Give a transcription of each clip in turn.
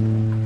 Mm-hmm.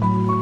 Bye.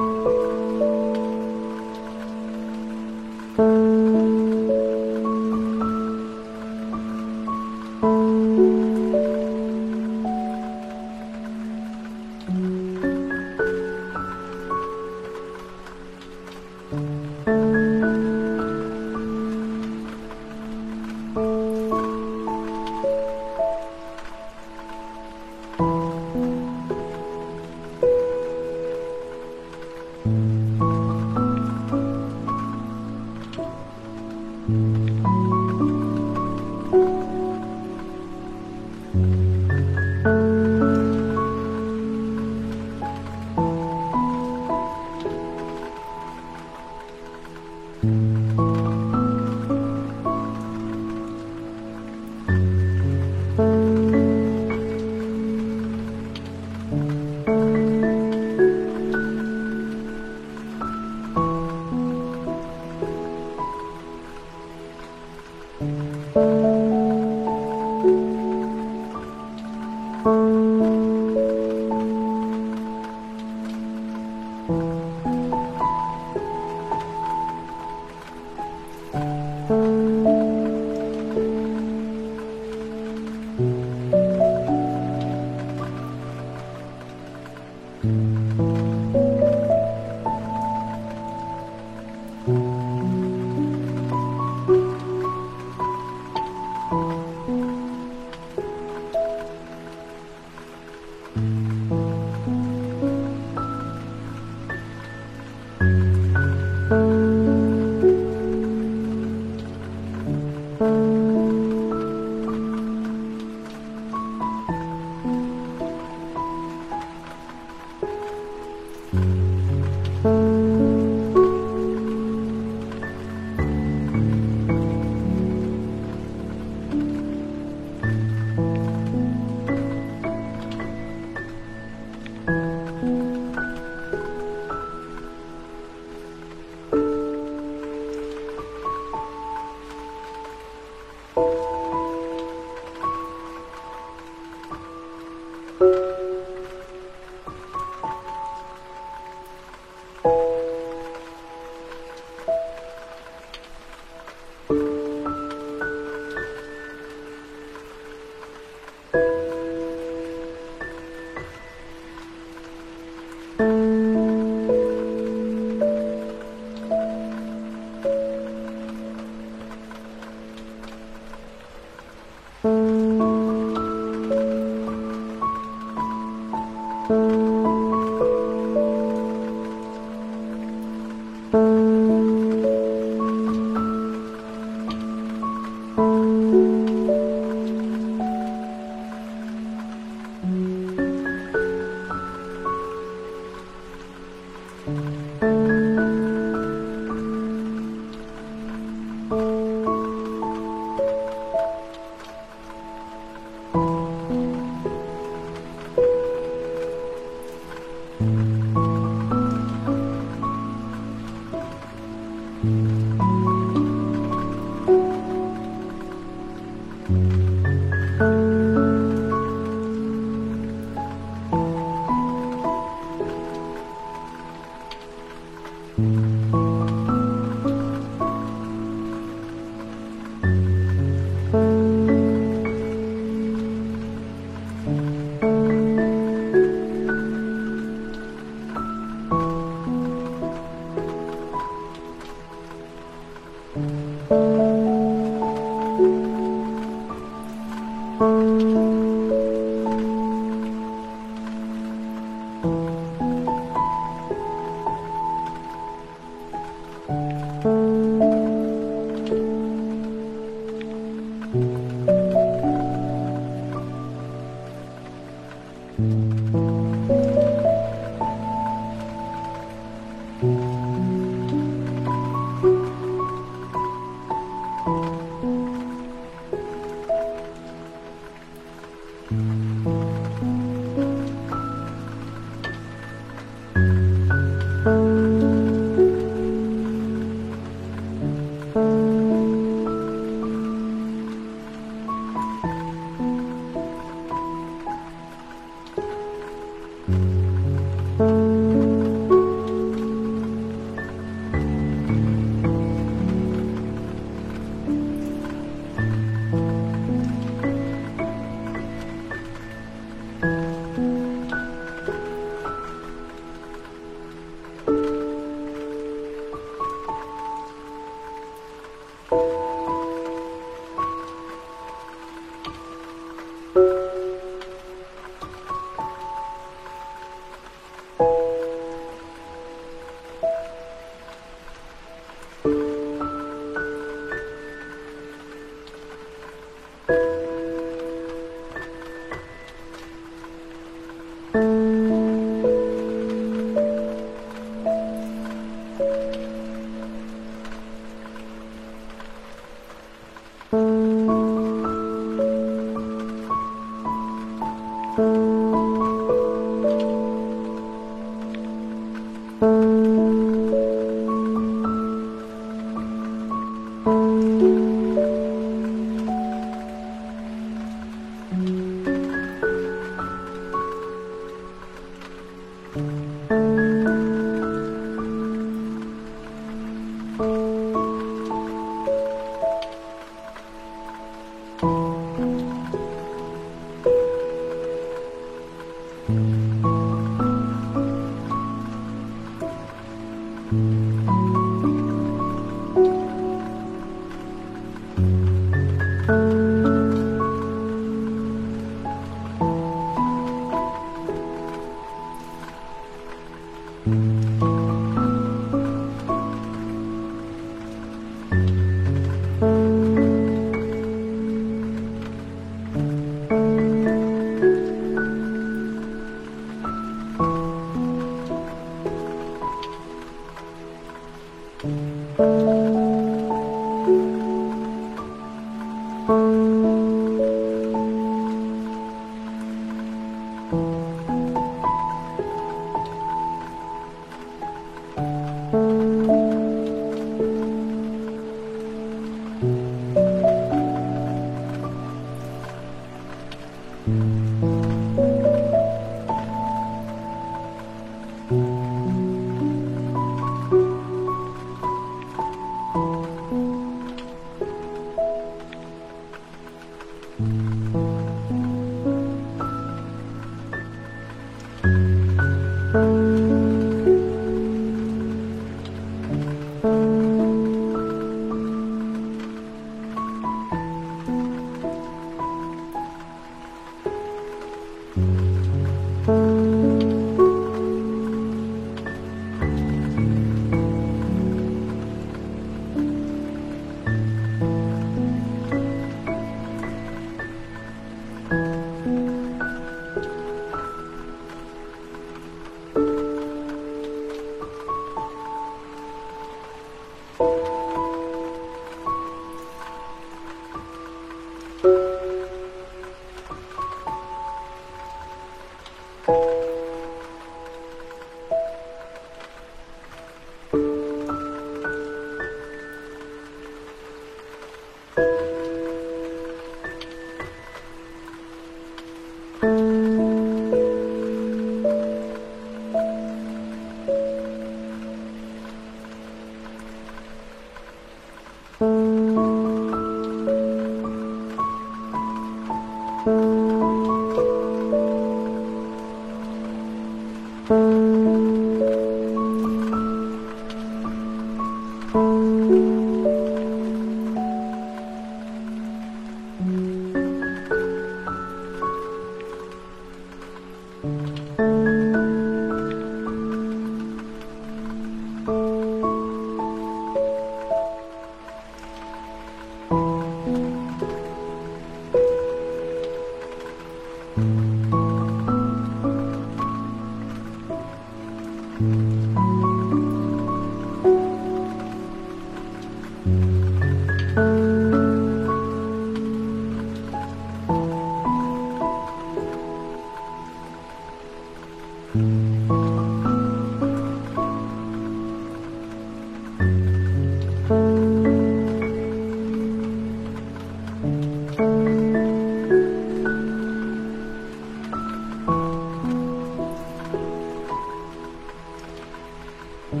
thank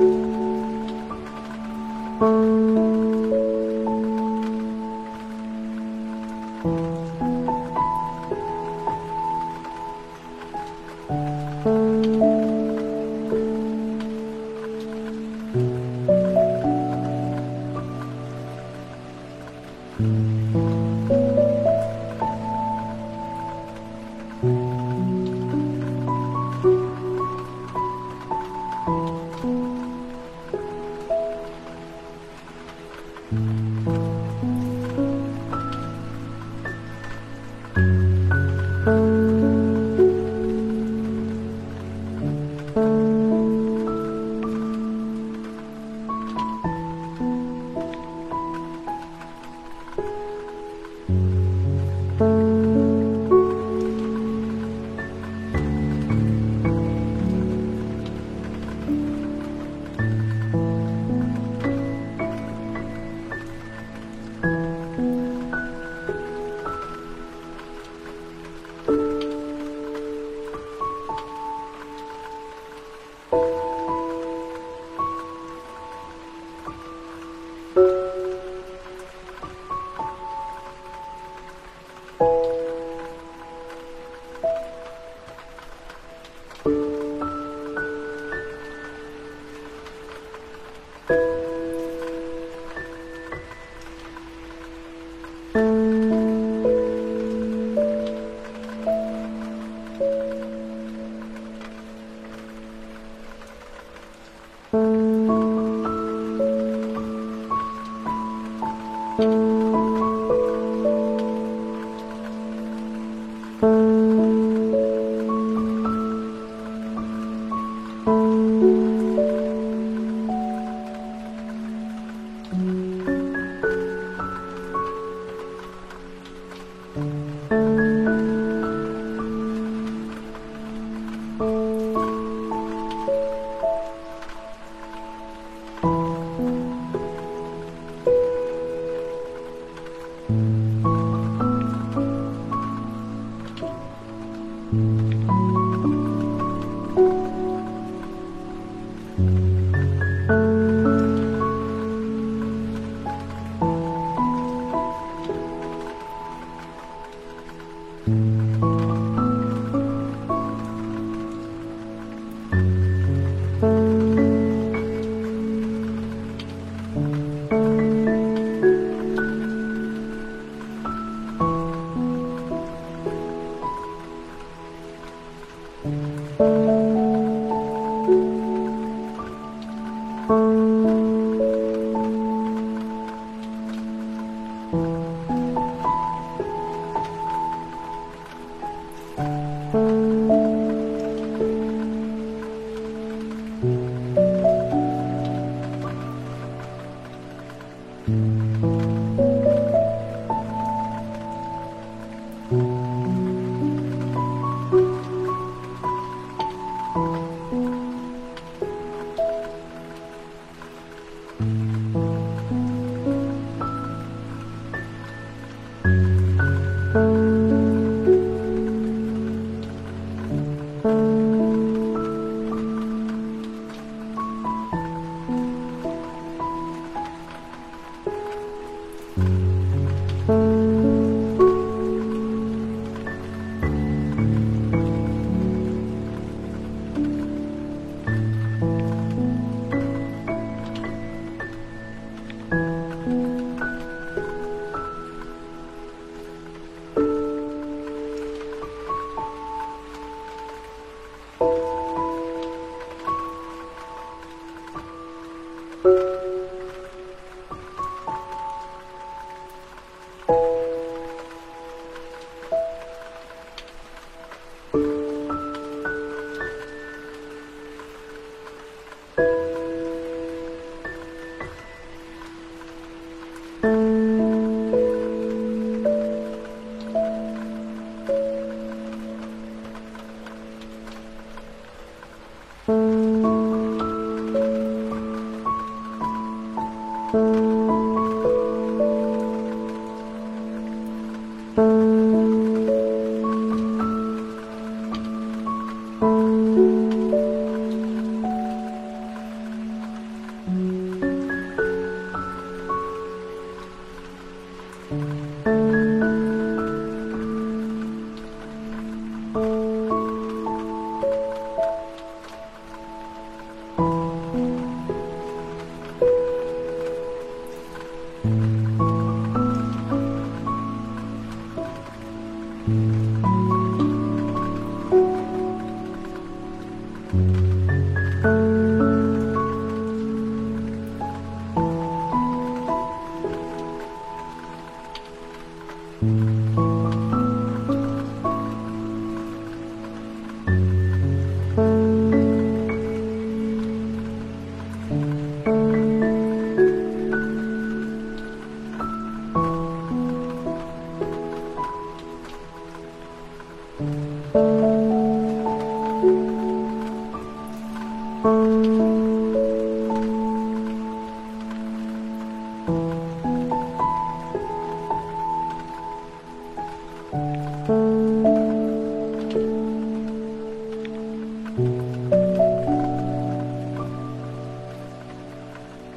you.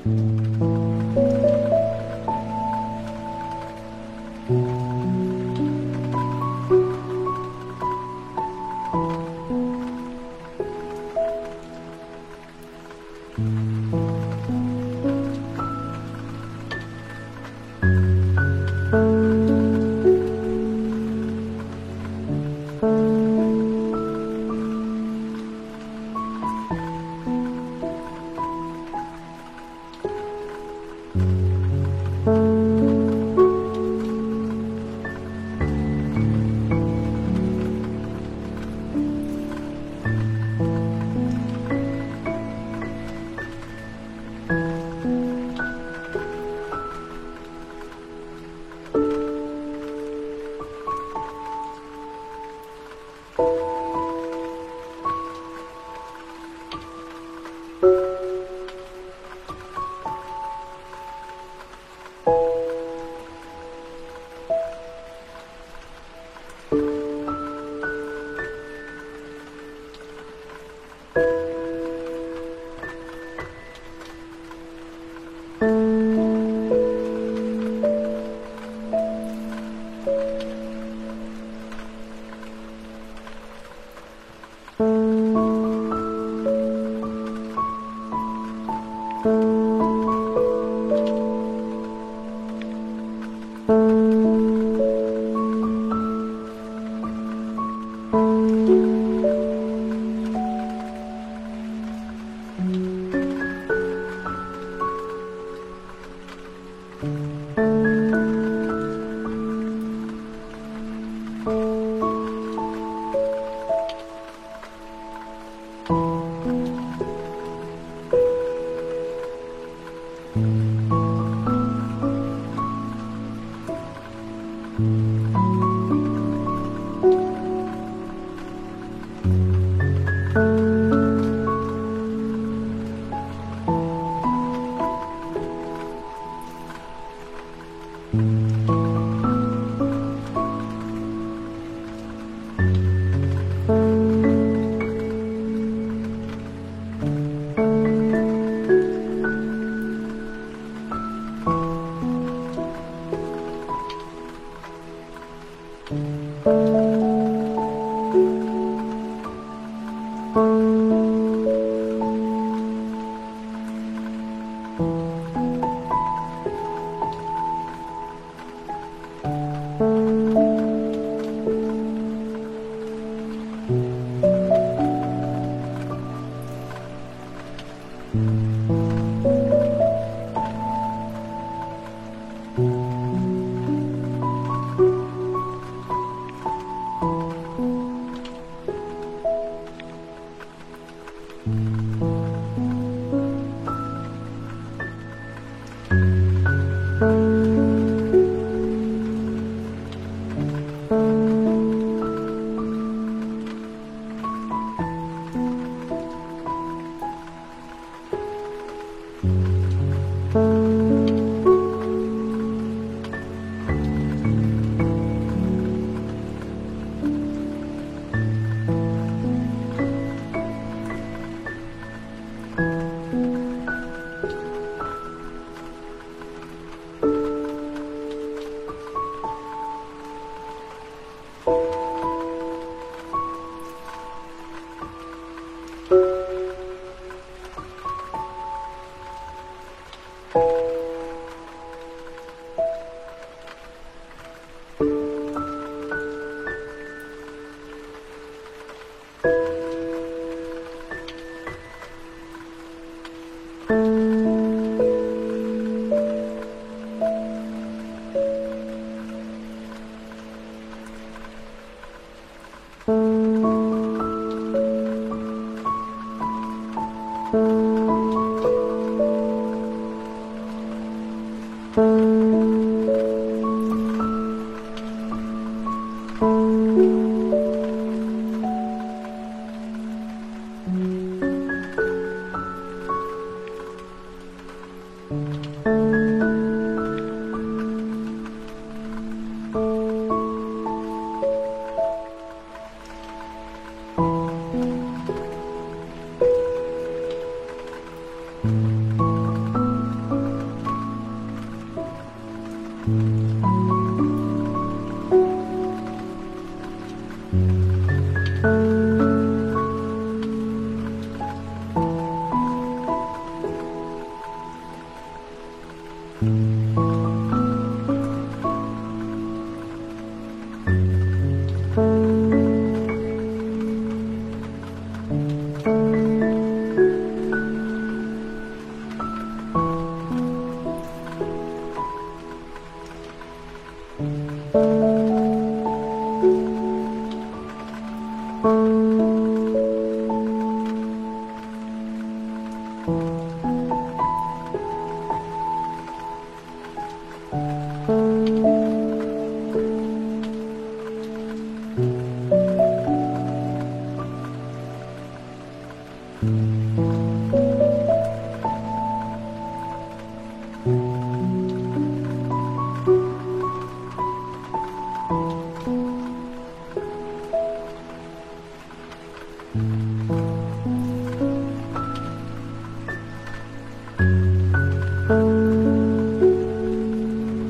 Mm.